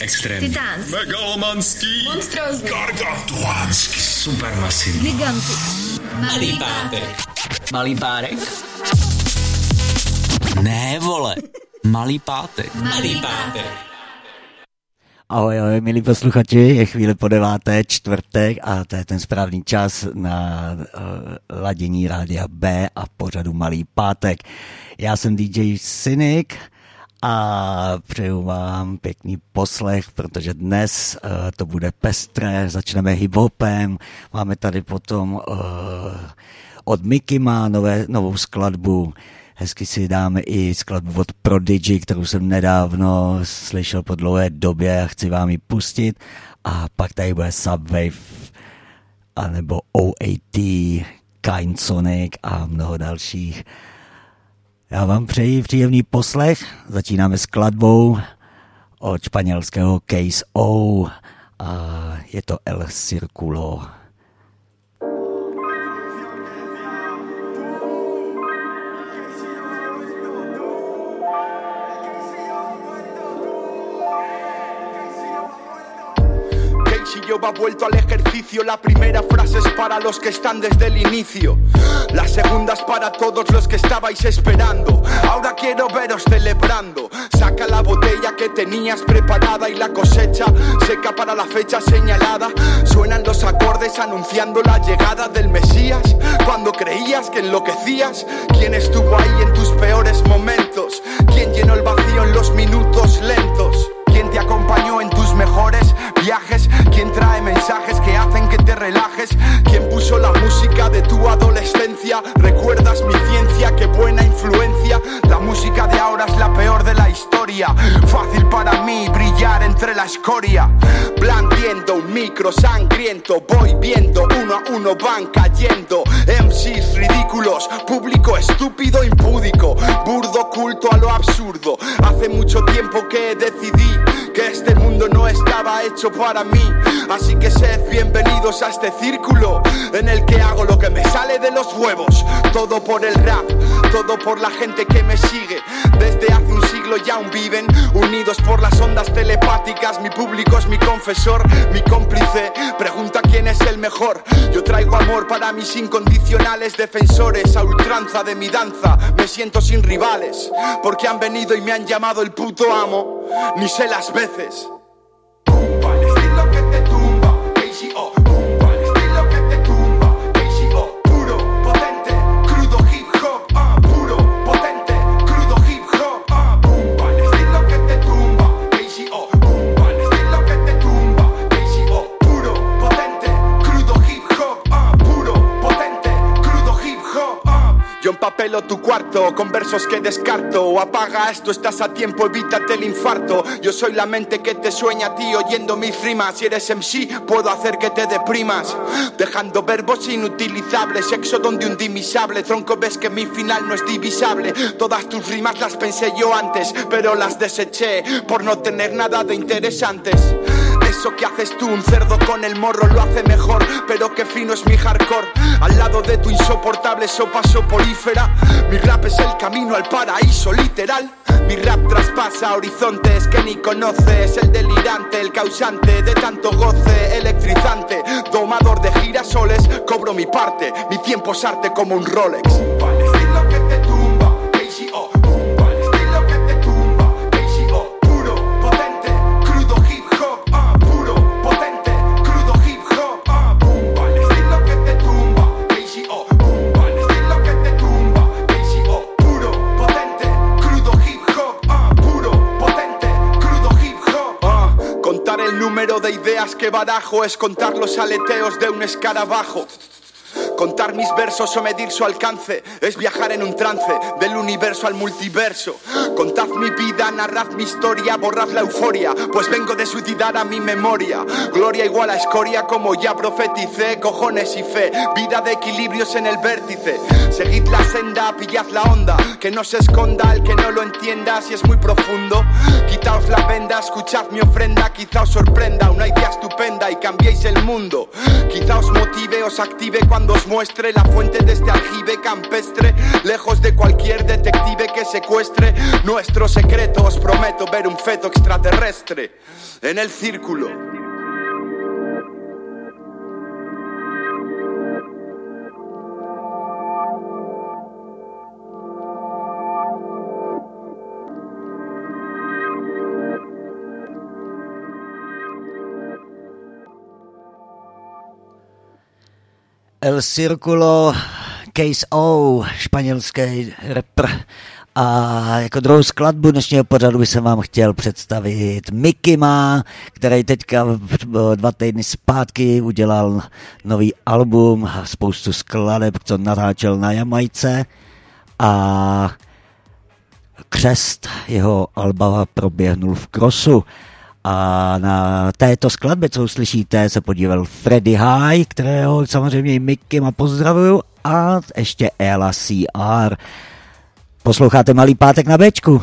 Extrémní. Titánský. Megalomanský. Monstrózní. Gargantuánský. Supermasivní. Gigantus. Malý pátek. Malý párek? Ne, vole. Malý pátek. Malý pátek. Ahoj, ahoj, milí posluchači, je chvíle po deváté, čtvrtek a to je ten správný čas na uh, ladění rádia B a pořadu Malý pátek. Já jsem DJ Cynic a přeju vám pěkný poslech, protože dnes uh, to bude pestré, začneme hiphopem, máme tady potom uh, od Mickey má nové, novou skladbu, Hezky si dáme i skladbu od Prodigy, kterou jsem nedávno slyšel po dlouhé době a chci vám ji pustit. A pak tady bude Subwave, anebo OAT, Kind Sonic a mnoho dalších. Já vám přeji příjemný poslech. Začínáme skladbou od španělského Case O a je to El Circulo. Va vuelto al ejercicio. La primera frase es para los que están desde el inicio. La segunda es para todos los que estabais esperando. Ahora quiero veros celebrando. Saca la botella que tenías preparada y la cosecha seca para la fecha señalada. Suenan los acordes anunciando la llegada del Mesías. Cuando creías que enloquecías, ¿quién estuvo ahí en tus peores momentos? ¿Quién llenó el vacío en los minutos lentos? ¿Quién te acompañó en tus mejores viajes? ¿Quién trae mensajes que hacen que te relajes? ¿Quién puso la música de tu adolescencia? ¿Recuerdas mi ciencia? ¡Qué buena influencia! La música de historia. Fácil para mí brillar entre la escoria. Blandiendo un micro sangriento. Voy viendo uno a uno van cayendo. MCs ridículos, público estúpido, impúdico. Burdo culto a lo absurdo. Hace mucho tiempo que decidí que este mundo no estaba hecho para mí. Así que sed bienvenidos a este círculo en el que hago lo que me sale de los huevos. Todo por el rap, todo por la gente que me sigue. Desde hace un siglo ya aún viven unidos por las ondas telepáticas. Mi público es mi confesor, mi cómplice. Pregunta quién es el mejor. Yo traigo amor para mis incondicionales defensores. A ultranza de mi danza me siento sin rivales. Porque han venido y me han llamado el puto amo. Ni sé las veces. Empapelo tu cuarto con versos que descarto. Apaga esto, estás a tiempo, evítate el infarto. Yo soy la mente que te sueña a ti oyendo mis rimas. Si eres MC, puedo hacer que te deprimas. Dejando verbos inutilizables, sexo donde un dimisable. Tronco, ves que mi final no es divisable. Todas tus rimas las pensé yo antes, pero las deseché por no tener nada de interesantes. Eso que haces tú, un cerdo con el morro lo hace mejor, pero qué fino es mi hardcore. Al lado de tu insoportable sopa soporífera, mi rap es el camino al paraíso literal. Mi rap traspasa horizontes que ni conoces, el delirante, el causante de tanto goce, electrizante, domador de girasoles, cobro mi parte, mi tiempo es arte como un Rolex. Ideas que barajo es contar los aleteos de un escarabajo. Contar mis versos o medir su alcance es viajar en un trance del universo al multiverso. Contad mi vida, narrad mi historia, borrad la euforia, pues vengo de suicidar a mi memoria. Gloria igual a escoria, como ya profeticé, cojones y fe, vida de equilibrios en el vértice. Seguid la senda, pillad la onda, que no se esconda el que no lo entienda si es muy profundo. Quitaos la venda, escuchad mi ofrenda, quizá os sorprenda una idea estupenda y cambiéis el mundo. Quizá os motive os active cuando os muestre la fuente de este aljibe campestre, lejos de cualquier detective que secuestre nuestro secreto. Os prometo ver un feto extraterrestre en el círculo. El Circulo Case O, španělský rapper. A jako druhou skladbu dnešního pořadu bych vám chtěl představit Mickey Ma, který teďka dva týdny zpátky udělal nový album a spoustu skladeb, co natáčel na Jamajce. A křest jeho alba proběhnul v Krosu. A na této skladbě, co uslyšíte, se podíval Freddy High, kterého samozřejmě i Mickey ma pozdravuju, a ještě Ella CR. Posloucháte Malý pátek na Bčku.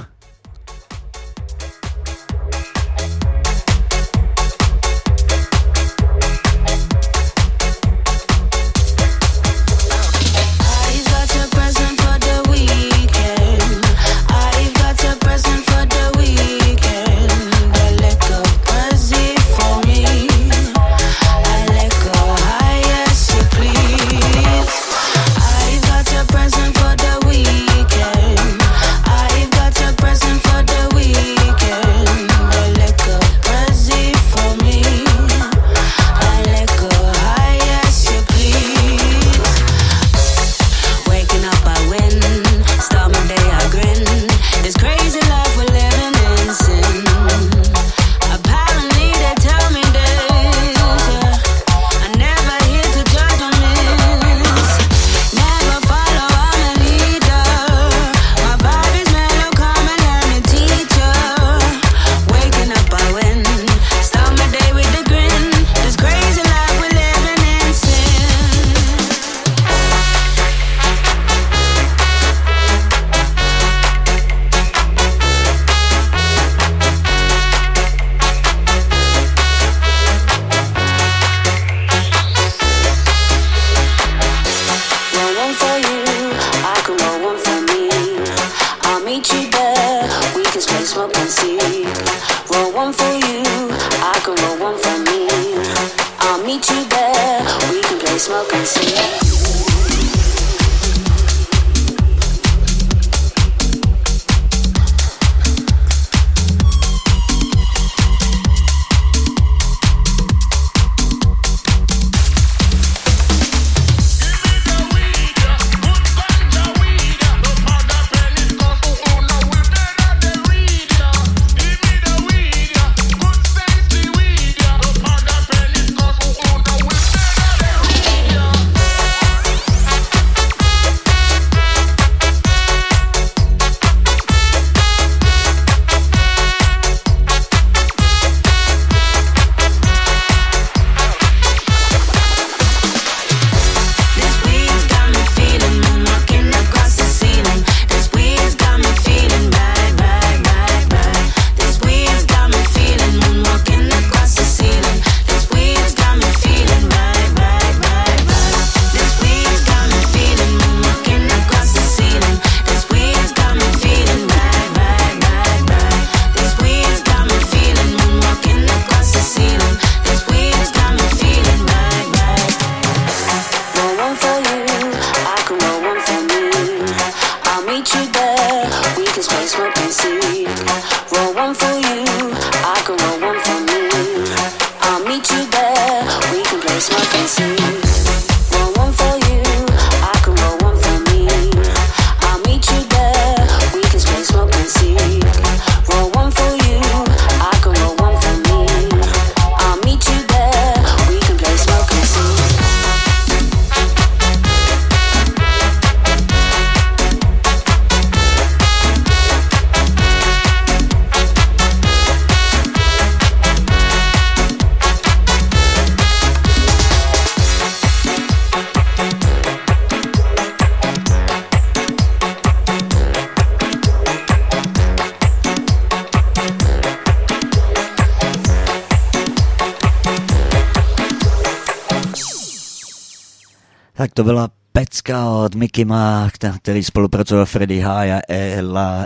To byla pecka od Mickey Mark, který spolupracoval Freddy High a Ella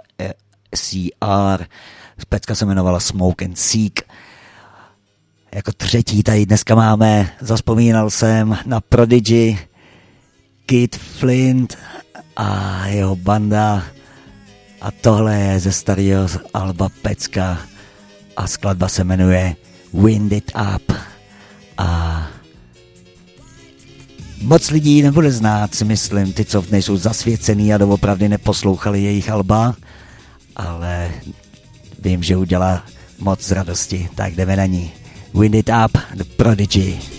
CR. Pecka se jmenovala Smoke and Seek. Jako třetí tady dneska máme, zaspomínal jsem na Prodigy, Kid Flint a jeho banda. A tohle je ze starého Alba Pecka a skladba se jmenuje Wind It Up. A moc lidí nebude znát, si myslím, ty, co nejsou zasvěcený a doopravdy neposlouchali jejich alba, ale vím, že udělá moc radosti, tak jdeme na ní. Wind It Up, The Prodigy.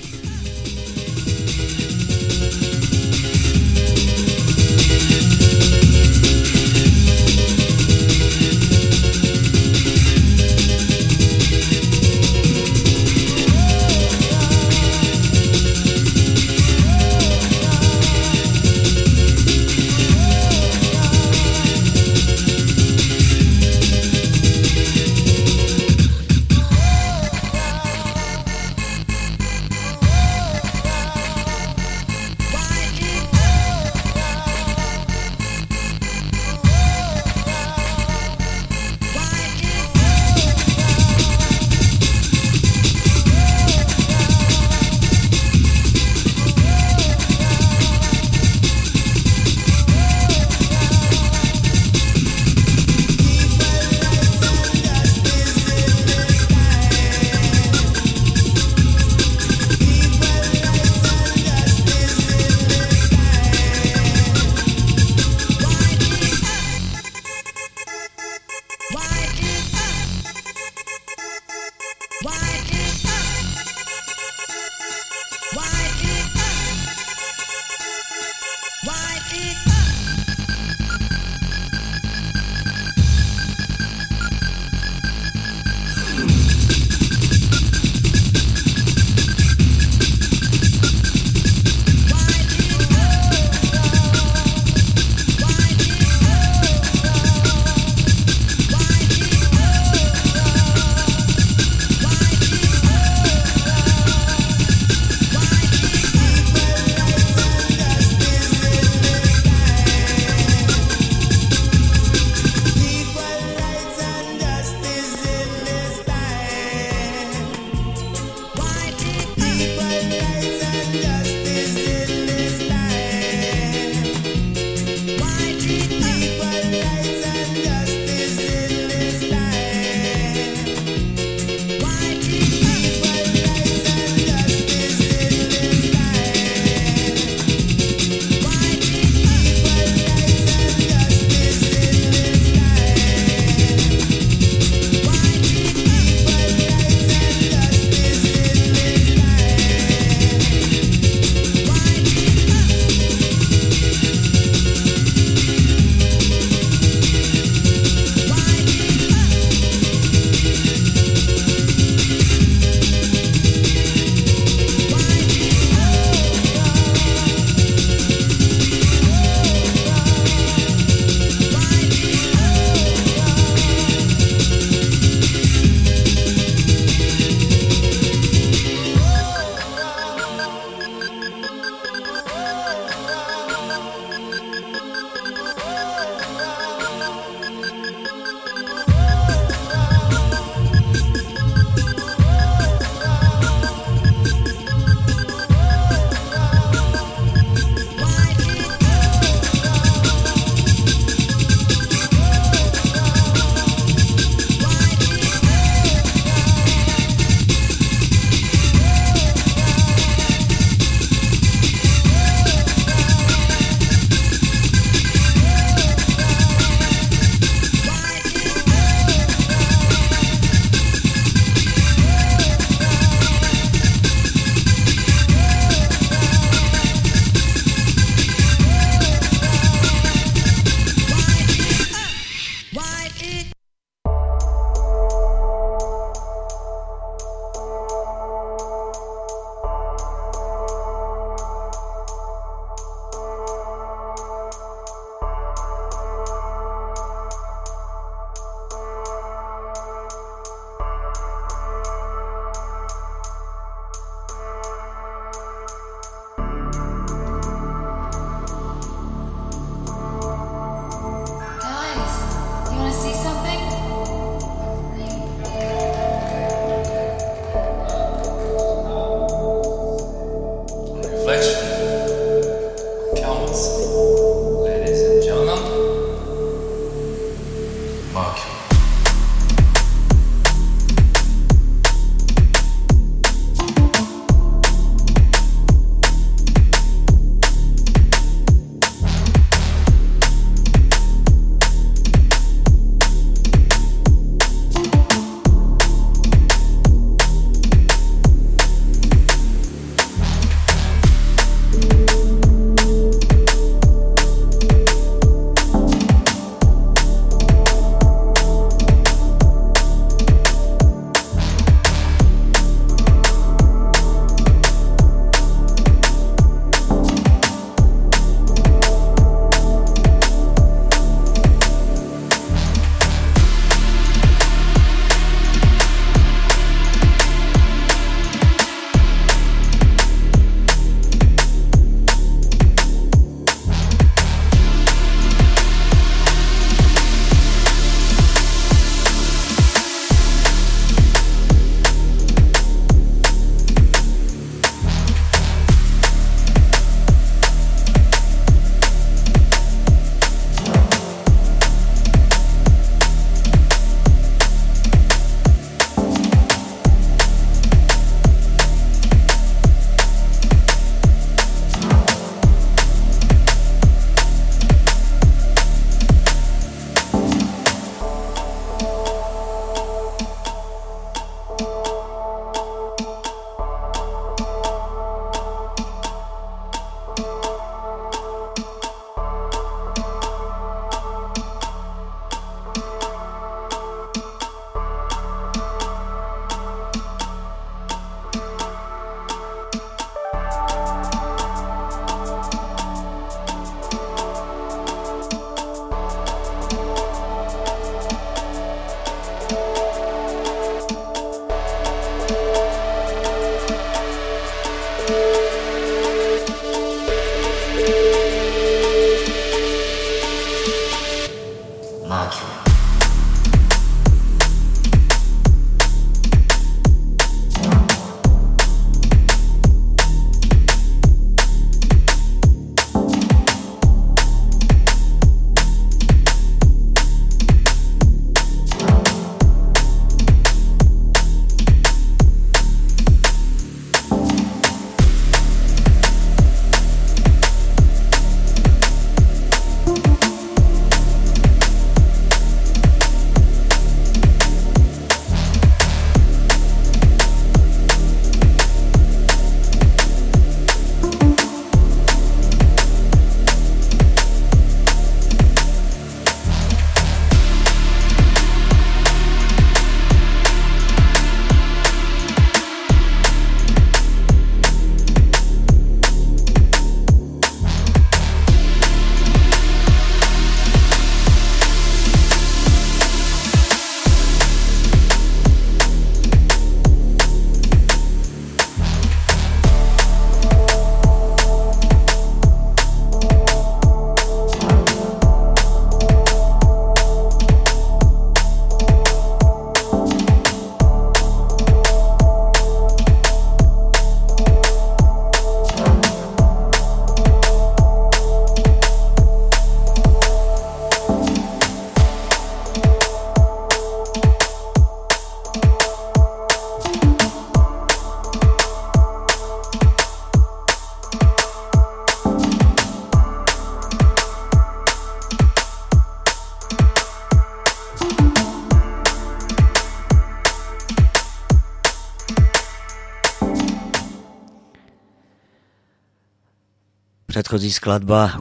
Předchozí skladba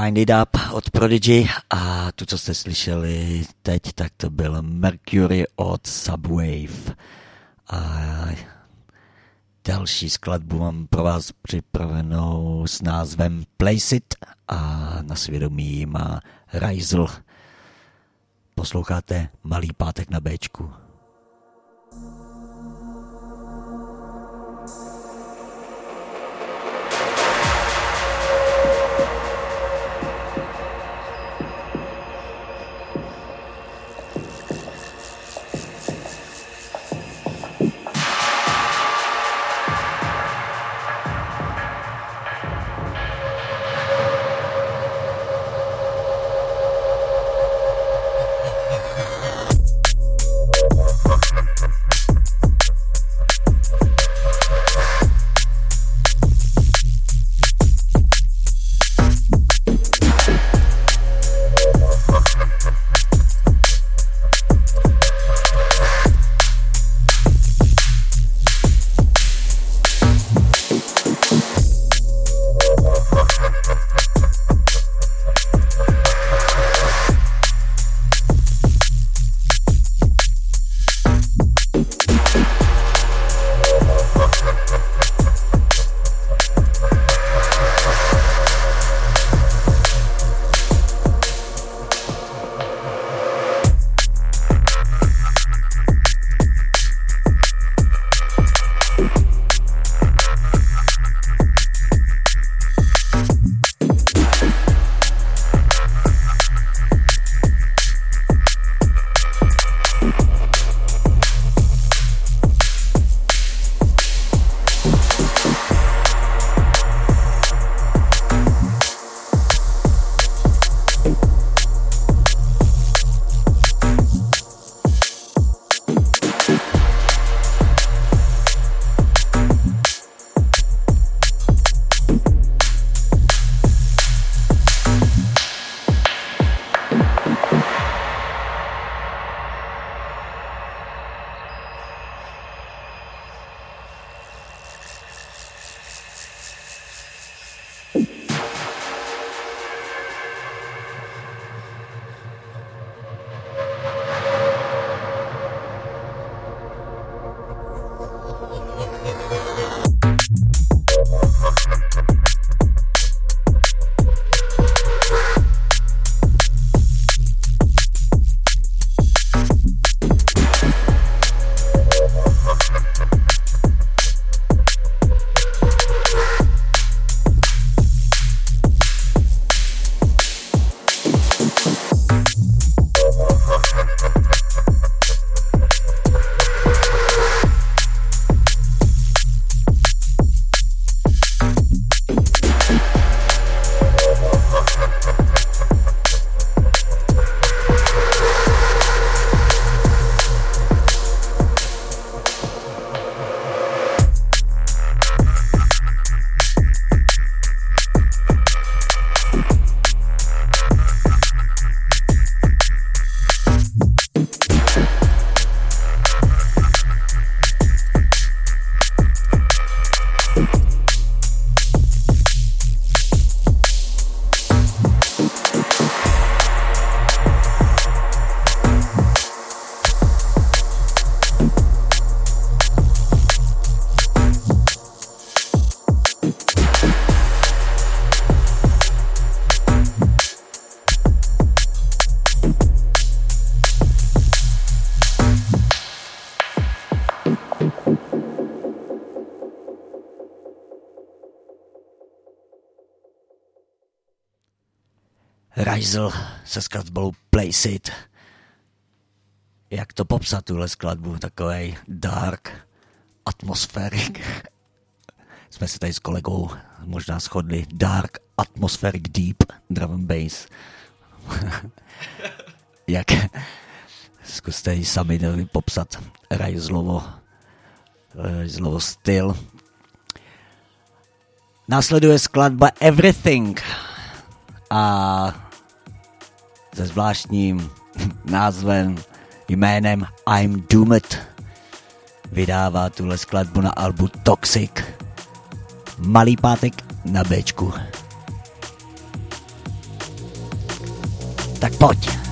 Wind It Up od Prodigy a tu, co jste slyšeli teď, tak to byl Mercury od Subwave. A další skladbu mám pro vás připravenou s názvem Place It a na svědomí má Rizl. Posloucháte Malý pátek na Bčku. Rizl se skladbou Place It. Jak to popsat, tuhle skladbu? Takovej dark, atmospheric. Jsme se tady s kolegou možná shodli. Dark, atmospheric, deep, drum and bass. Jak zkuste ji sami popsat Rizlovo, Rizlovo styl. Následuje skladba Everything a se zvláštním názvem, jménem I'm Doomed vydává tuhle skladbu na albu Toxic. Malý pátek na Bčku. Tak pojď.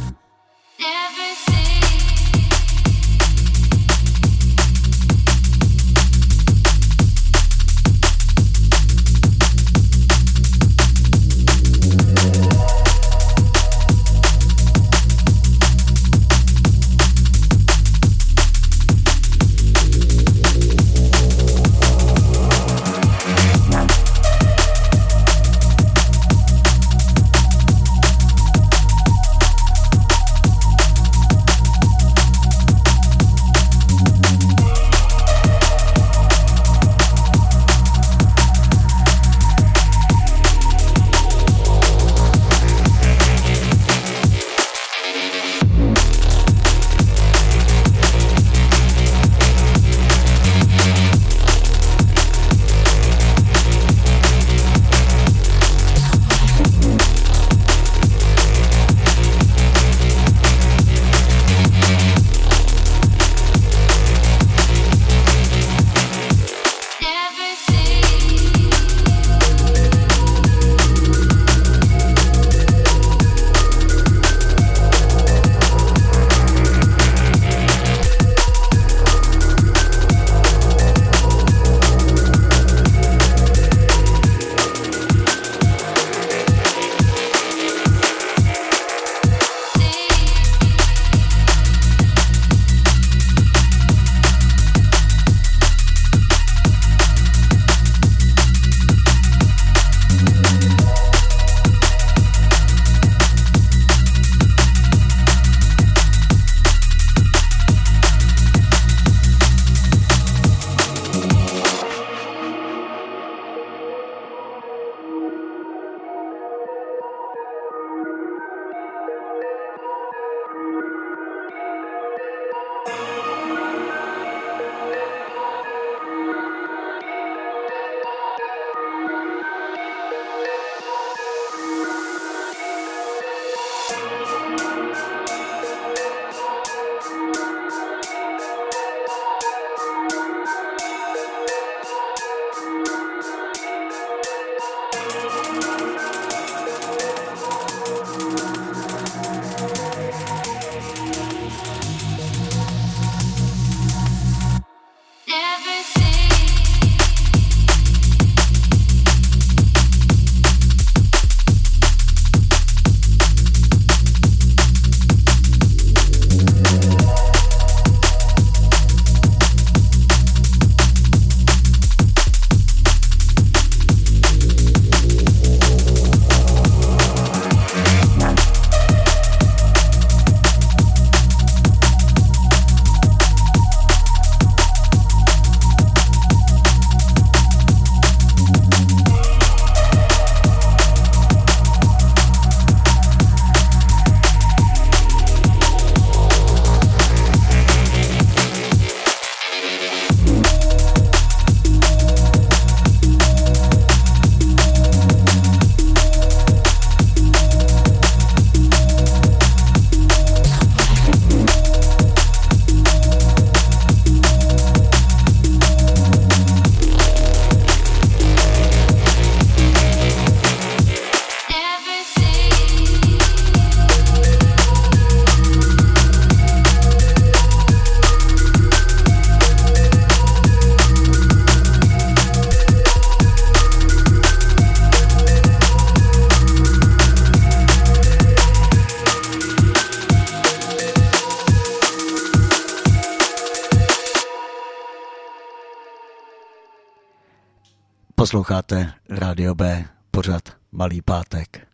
Posloucháte Radio B, pořad Malý pátek.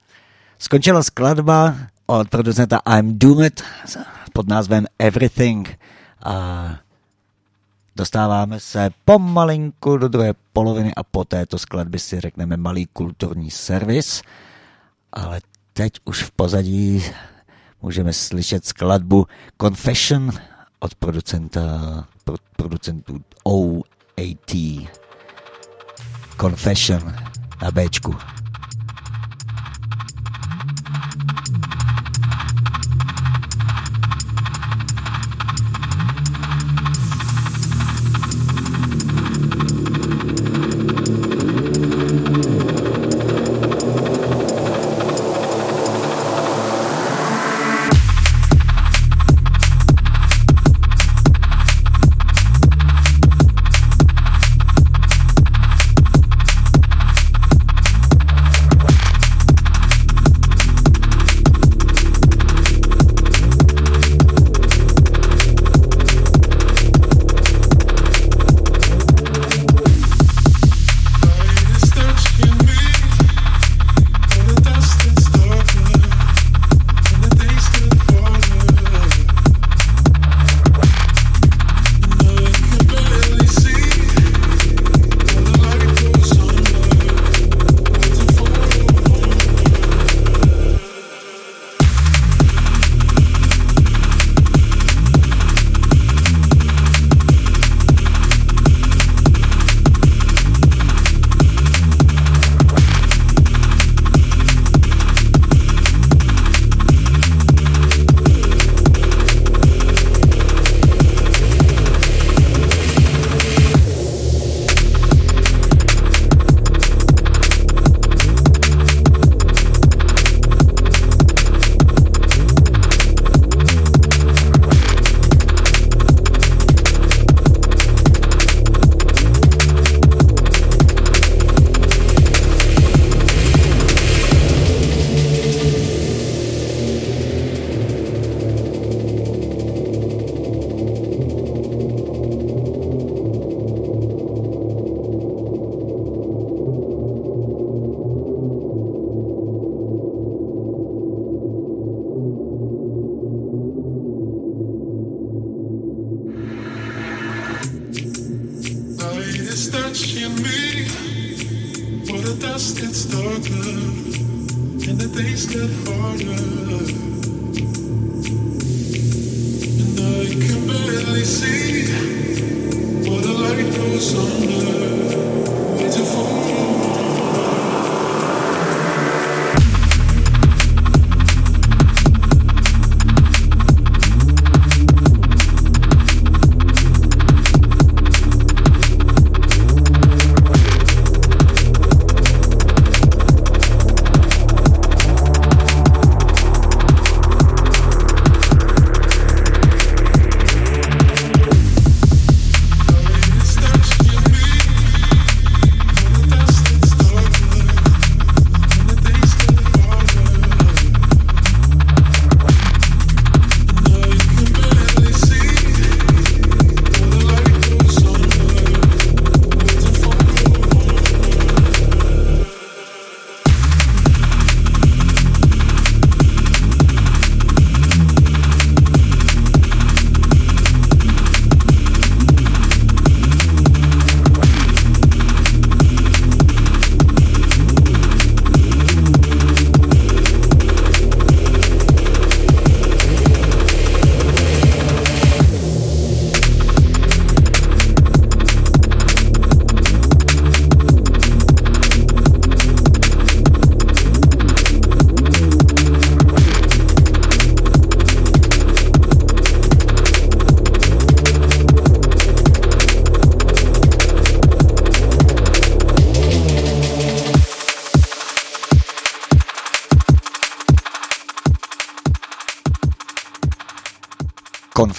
Skončila skladba od producenta I'm Doomed pod názvem Everything a dostáváme se pomalinku do druhé poloviny a po této skladbě si řekneme malý kulturní servis, ale teď už v pozadí můžeme slyšet skladbu Confession od producenta, producentů OAT. Confession na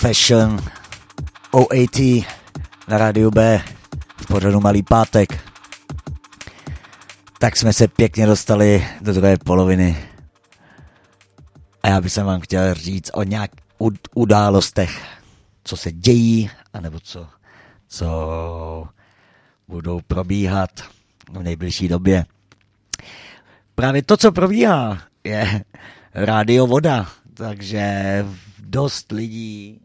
Confession OAT na rádiu B v pořadu Malý pátek. Tak jsme se pěkně dostali do druhé poloviny. A já bych vám chtěl říct o nějak ud- událostech, co se dějí, anebo co, co budou probíhat v nejbližší době. Právě to, co probíhá, je rádio voda, takže dost lidí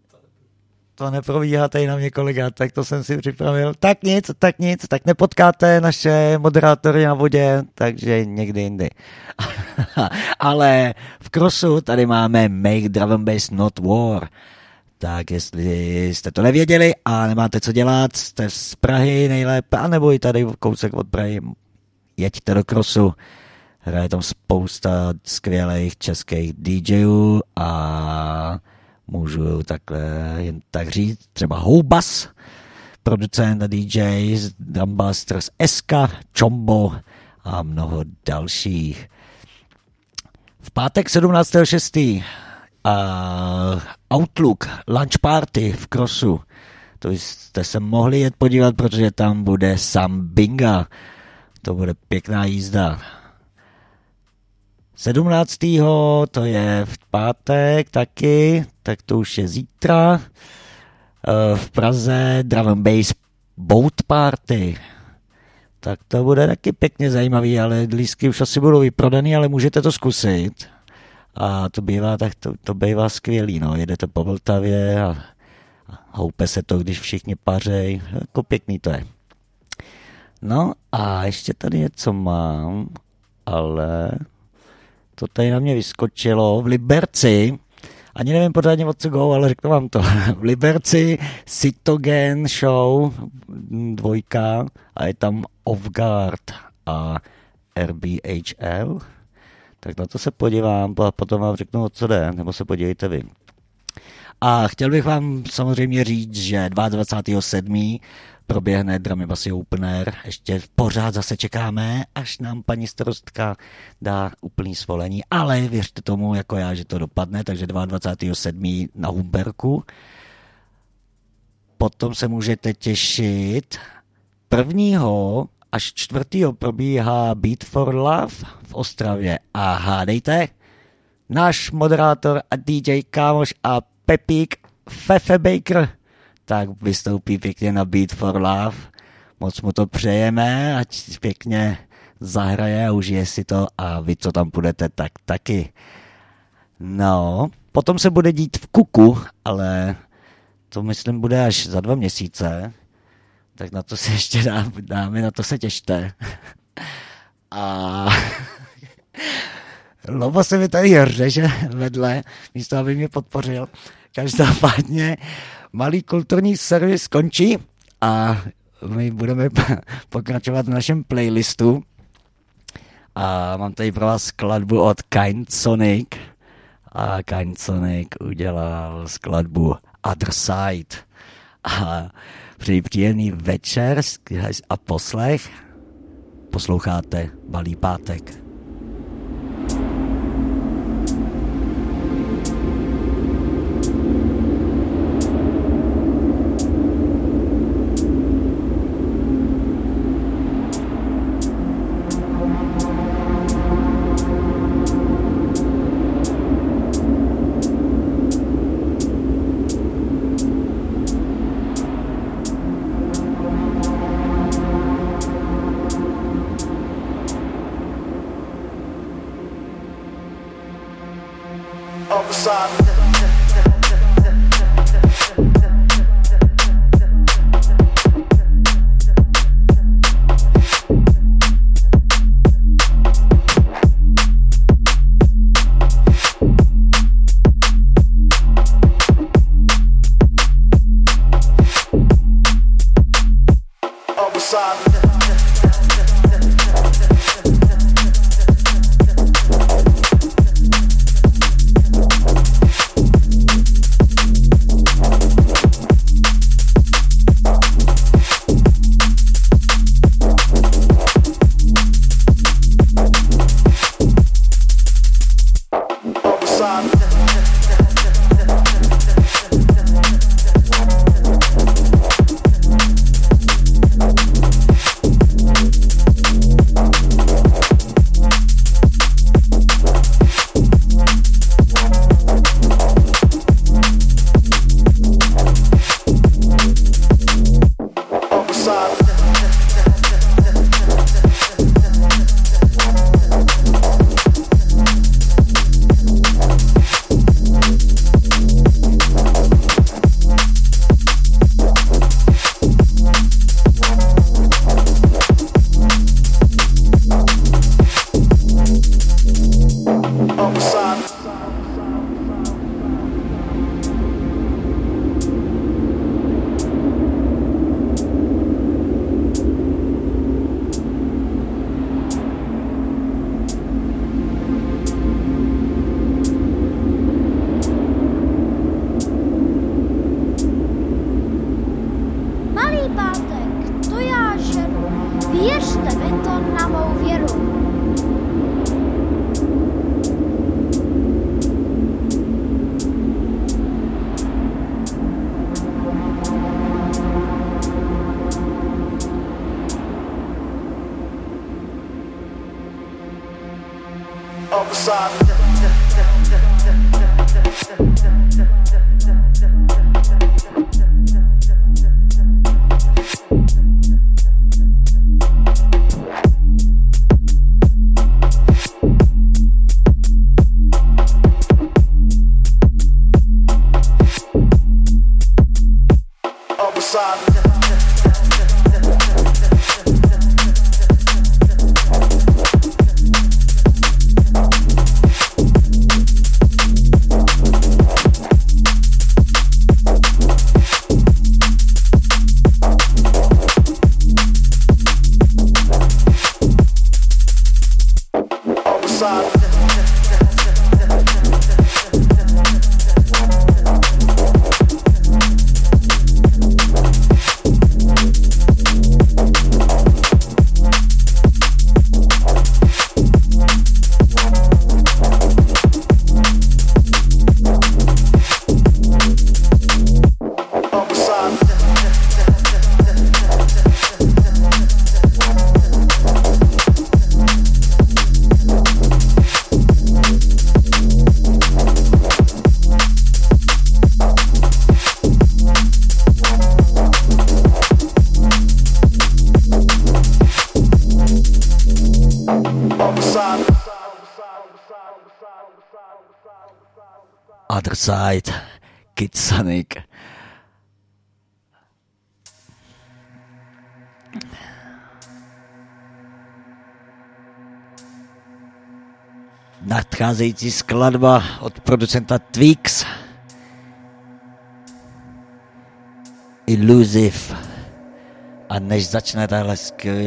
to neprobíhá tady na mě kolega, tak to jsem si připravil. Tak nic, tak nic, tak nepotkáte naše moderátory na vodě, takže někdy jindy. Ale v Crossu tady máme Make Drum and Bass Not War. Tak jestli jste to nevěděli a nemáte co dělat, jste z Prahy nejlépe, anebo i tady kousek od Prahy, jeďte do Crossu. Hraje tam spousta skvělých českých DJů a můžu takhle jen tak říct, třeba Houbas, producent a DJ z Drumbusters SK, Chombo a mnoho dalších. V pátek 17.6. Uh, Outlook Lunch Party v Crossu. To jste se mohli jet podívat, protože tam bude Sam Binga. To bude pěkná jízda. 17. to je v pátek taky, tak to už je zítra. Eh, V Praze Drum and Bass Boat Party. Tak to bude taky pěkně zajímavý, ale lístky už asi budou vyprodaný, ale můžete to zkusit. A to bývá, tak to, to bývá skvělý, no. Jedete po Vltavě a, a houpe se to, když všichni pařej. Jako pěkný to je. No a ještě tady něco mám, ale to tady na mě vyskočilo v Liberci, ani nevím pořádně od co go, ale řeknu vám to. V Liberci Cytogen Show dvojka a je tam Off Guard a RBHL. Tak na to se podívám a potom vám řeknu, o co jde, nebo se podívejte vy. A chtěl bych vám samozřejmě říct, že 22.7. proběhne Dramy Basy Opener. Ještě pořád zase čekáme, až nám paní starostka dá úplný svolení. Ale věřte tomu, jako já, že to dopadne, takže 22.7. na Humberku. Potom se můžete těšit. Prvního až čtvrtýho probíhá Beat for Love v Ostravě. A hádejte, náš moderátor a DJ kámoš a Pepík Fefe Baker tak vystoupí pěkně na Beat for Love. Moc mu to přejeme, ať pěkně zahraje a užije si to a vy, co tam budete, tak taky. No, potom se bude dít v Kuku, ale to myslím bude až za dva měsíce. Tak na to se ještě dá, dáme, na to se těšte. A Lobo se mi tady řeže vedle, místo aby mě podpořil. Každopádně malý kulturní servis končí a my budeme pokračovat v našem playlistu. A mám tady pro vás skladbu od Kind Sonic. A Kind Sonic udělal skladbu Other Side. A přeji příjemný večer a poslech. Posloucháte Balý pátek. Zeit, Kitsanik. Nadcházející skladba od producenta Twix. Illusive. A než začne tahle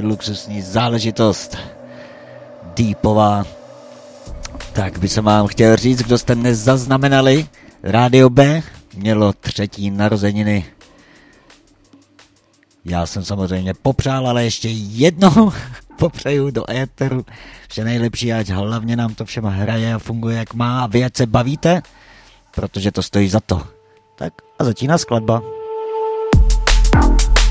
luxusní záležitost, deepová, tak by se vám chtěl říct, kdo jste nezaznamenali, Rádio B mělo třetí narozeniny. Já jsem samozřejmě popřál, ale ještě jednou popřeju do éteru vše nejlepší, ať hlavně nám to všem hraje a funguje jak má a vy ať se bavíte, protože to stojí za to. Tak a začíná skladba. Illusive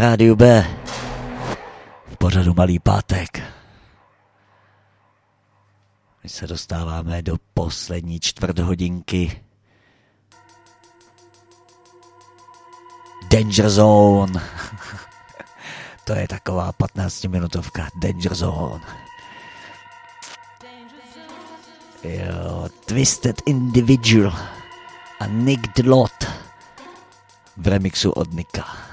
rádiu B v pořadu Malý pátek. My se dostáváme do poslední čtvrt hodinky. Danger Zone. to je taková 15 minutovka. Danger Zone. Jo, Twisted Individual a Nick Dlot v remixu od Nika.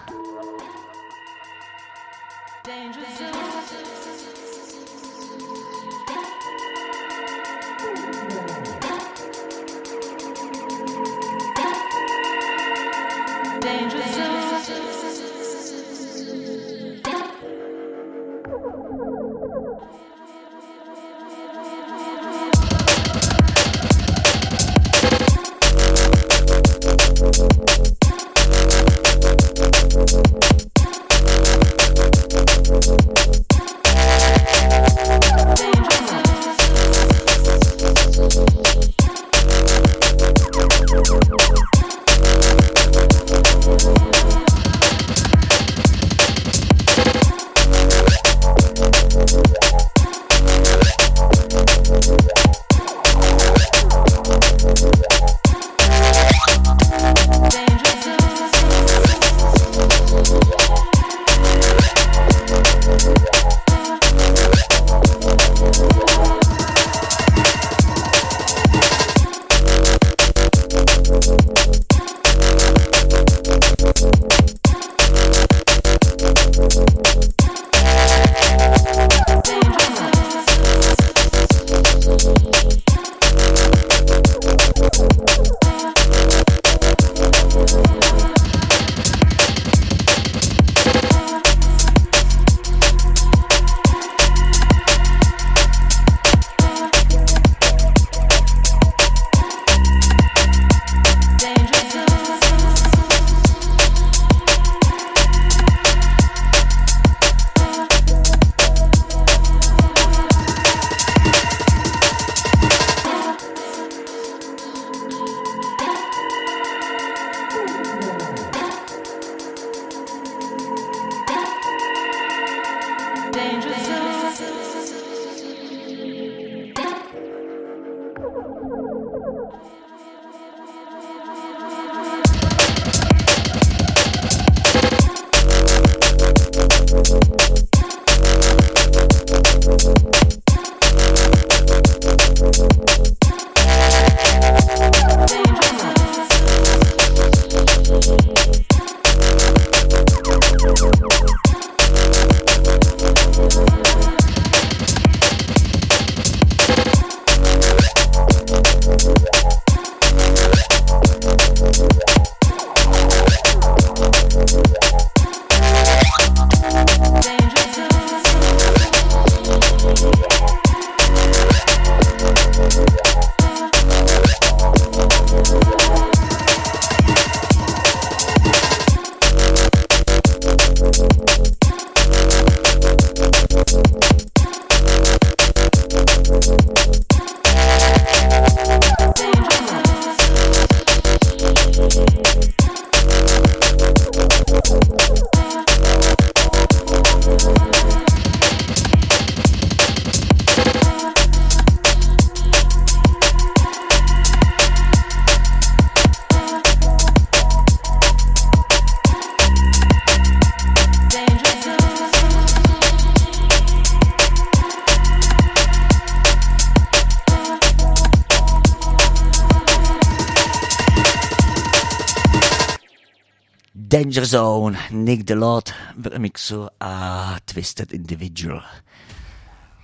Zone, Nick Delot v remixu a Twisted Individual.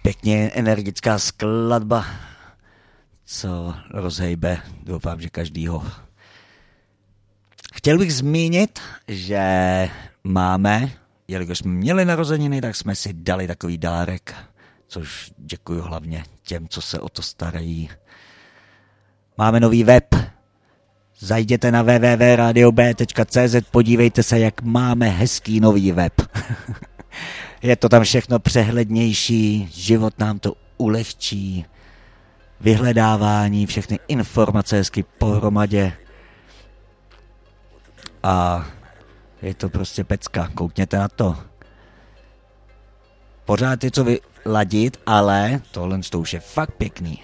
Pěkně energická skladba, co rozhejbe, doufám, že každýho. Chtěl bych zmínit, že máme, jelikož jsme měli narozeniny, tak jsme si dali takový dárek, což děkuji hlavně těm, co se o to starají. Máme nový web, Zajděte na www.radiob.cz, podívejte se, jak máme hezký nový web. Je to tam všechno přehlednější, život nám to ulehčí, vyhledávání, všechny informace hezky pohromadě. A je to prostě pecka, koukněte na to. Pořád je co vyladit, ale tohle to už je fakt pěkný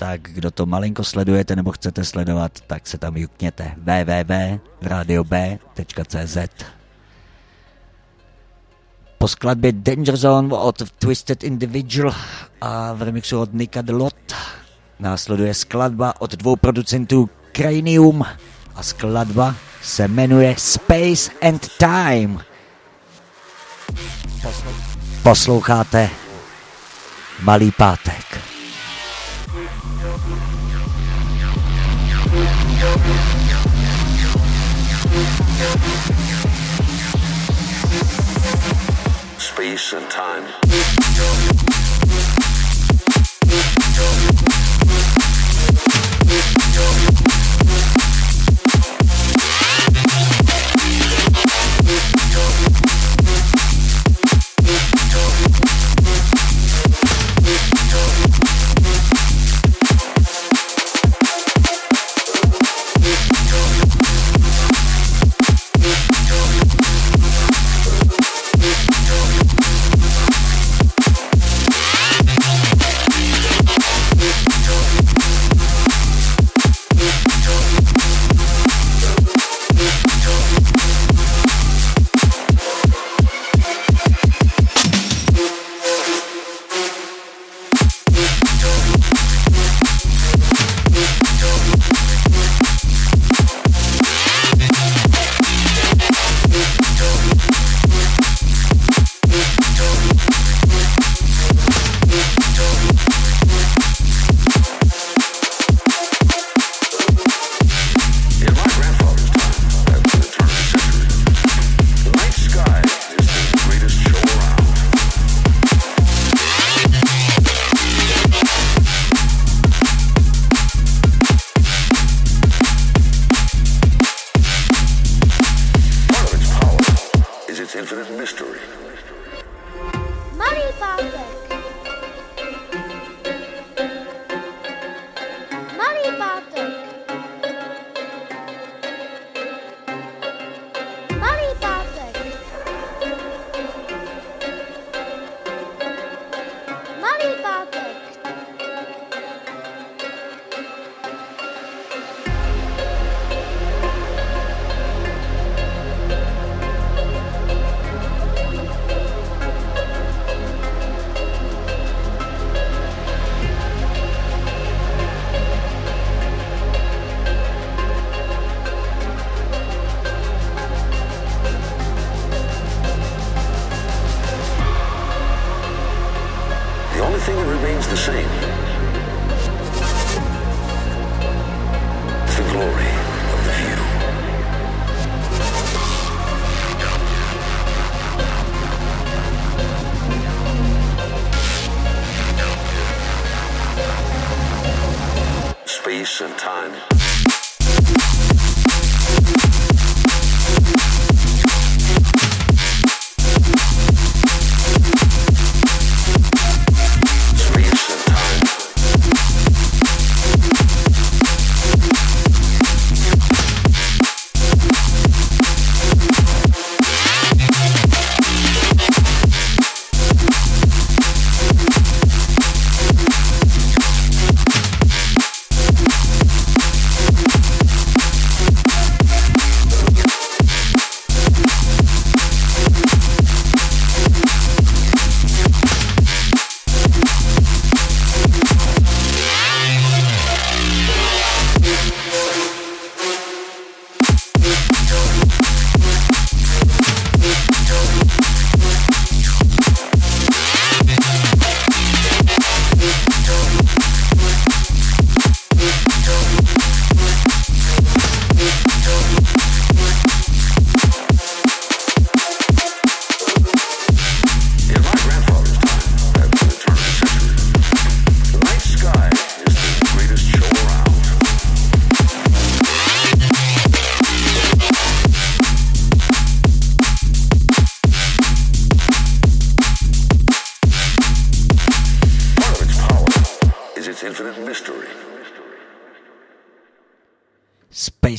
tak kdo to malinko sledujete nebo chcete sledovat, tak se tam jukněte www.radiob.cz Po skladbě Danger Zone od Twisted Individual a v remixu od Nika Delot následuje skladba od dvou producentů Cranium a skladba se jmenuje Space and Time. Posloucháte Malý pátek. Space and time.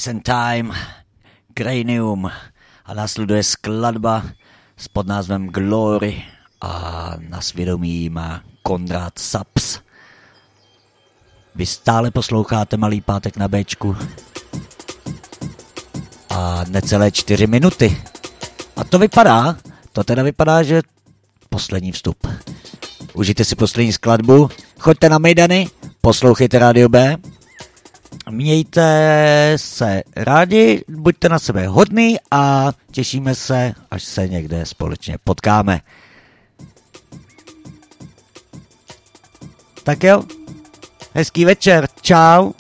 Space and Time, Cranium a následuje skladba s pod názvem Glory a na svědomí má Konrad Saps. Vy stále posloucháte Malý pátek na Bčku a necelé čtyři minuty. A to vypadá, to teda vypadá, že poslední vstup. Užijte si poslední skladbu, choďte na Mejdany, poslouchejte Radio B, mějte se rádi, buďte na sebe hodný a těšíme se, až se někde společně potkáme. Tak jo, hezký večer, čau.